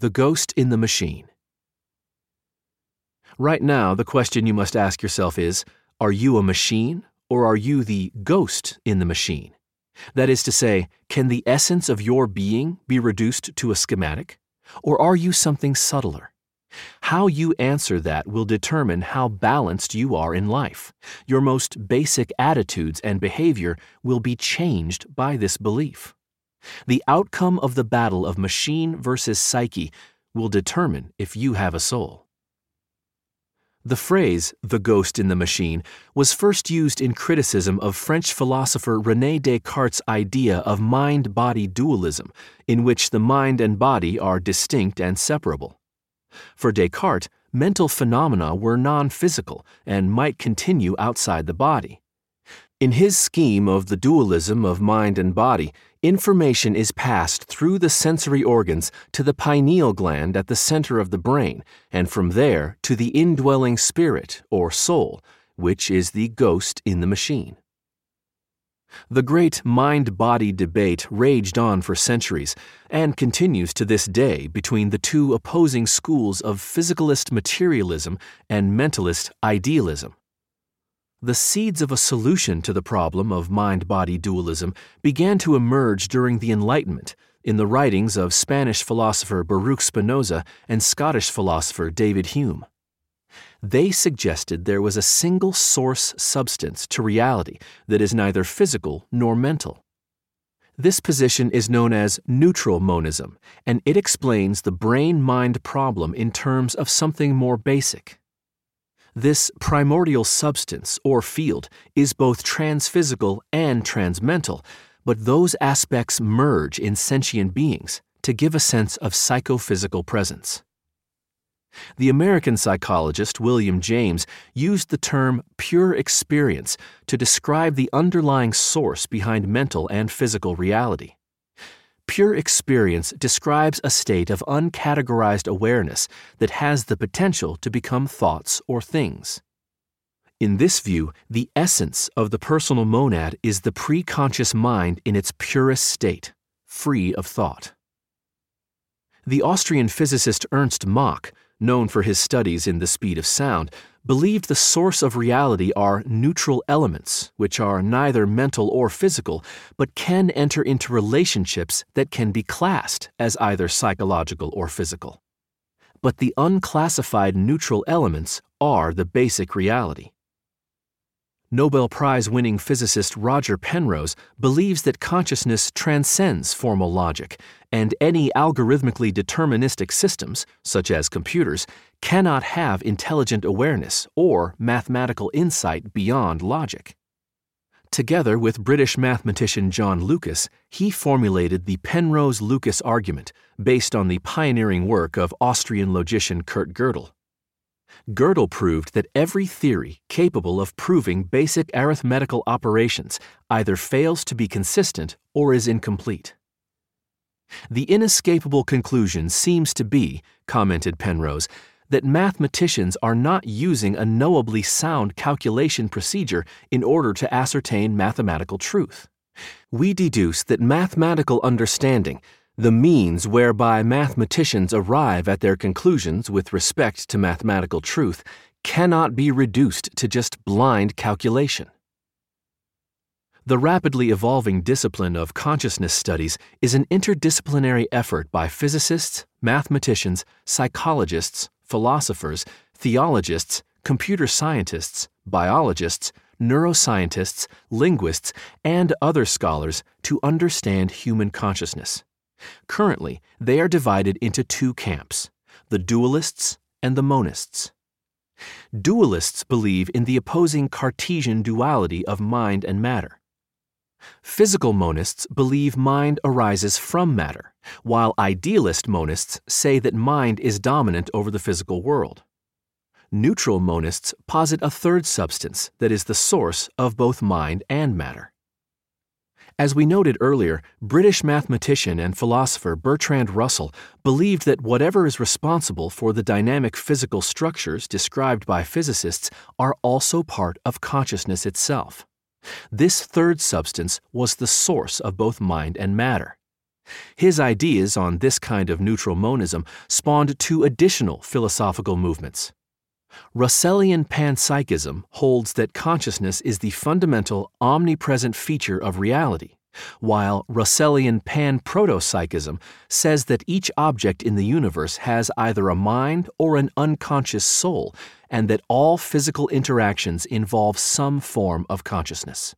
The Ghost in the Machine. Right now, the question you must ask yourself is Are you a machine, or are you the ghost in the machine? That is to say, can the essence of your being be reduced to a schematic? Or are you something subtler? How you answer that will determine how balanced you are in life. Your most basic attitudes and behavior will be changed by this belief. The outcome of the battle of machine versus psyche will determine if you have a soul. The phrase, the ghost in the machine, was first used in criticism of French philosopher Rene Descartes' idea of mind body dualism, in which the mind and body are distinct and separable. For Descartes, mental phenomena were non physical and might continue outside the body. In his scheme of the dualism of mind and body, information is passed through the sensory organs to the pineal gland at the center of the brain, and from there to the indwelling spirit, or soul, which is the ghost in the machine. The great mind body debate raged on for centuries and continues to this day between the two opposing schools of physicalist materialism and mentalist idealism. The seeds of a solution to the problem of mind body dualism began to emerge during the Enlightenment in the writings of Spanish philosopher Baruch Spinoza and Scottish philosopher David Hume. They suggested there was a single source substance to reality that is neither physical nor mental. This position is known as neutral monism, and it explains the brain mind problem in terms of something more basic. This primordial substance, or field, is both transphysical and transmental, but those aspects merge in sentient beings to give a sense of psychophysical presence. The American psychologist William James used the term pure experience to describe the underlying source behind mental and physical reality. Pure experience describes a state of uncategorized awareness that has the potential to become thoughts or things. In this view, the essence of the personal monad is the preconscious mind in its purest state, free of thought. The Austrian physicist Ernst Mach, known for his studies in the speed of sound, believed the source of reality are neutral elements, which are neither mental or physical, but can enter into relationships that can be classed as either psychological or physical. But the unclassified neutral elements are the basic reality. Nobel Prize winning physicist Roger Penrose believes that consciousness transcends formal logic, and any algorithmically deterministic systems, such as computers, cannot have intelligent awareness or mathematical insight beyond logic. Together with British mathematician John Lucas, he formulated the Penrose Lucas argument based on the pioneering work of Austrian logician Kurt Gödel. Gödel proved that every theory capable of proving basic arithmetical operations either fails to be consistent or is incomplete. The inescapable conclusion seems to be, commented Penrose, that mathematicians are not using a knowably sound calculation procedure in order to ascertain mathematical truth. We deduce that mathematical understanding the means whereby mathematicians arrive at their conclusions with respect to mathematical truth cannot be reduced to just blind calculation. The rapidly evolving discipline of consciousness studies is an interdisciplinary effort by physicists, mathematicians, psychologists, philosophers, theologians, computer scientists, biologists, neuroscientists, linguists, and other scholars to understand human consciousness. Currently, they are divided into two camps the dualists and the monists. Dualists believe in the opposing Cartesian duality of mind and matter. Physical monists believe mind arises from matter, while idealist monists say that mind is dominant over the physical world. Neutral monists posit a third substance that is the source of both mind and matter. As we noted earlier, British mathematician and philosopher Bertrand Russell believed that whatever is responsible for the dynamic physical structures described by physicists are also part of consciousness itself. This third substance was the source of both mind and matter. His ideas on this kind of neutral monism spawned two additional philosophical movements. Russellian panpsychism holds that consciousness is the fundamental, omnipresent feature of reality, while Russellian panprotopsychism says that each object in the universe has either a mind or an unconscious soul, and that all physical interactions involve some form of consciousness.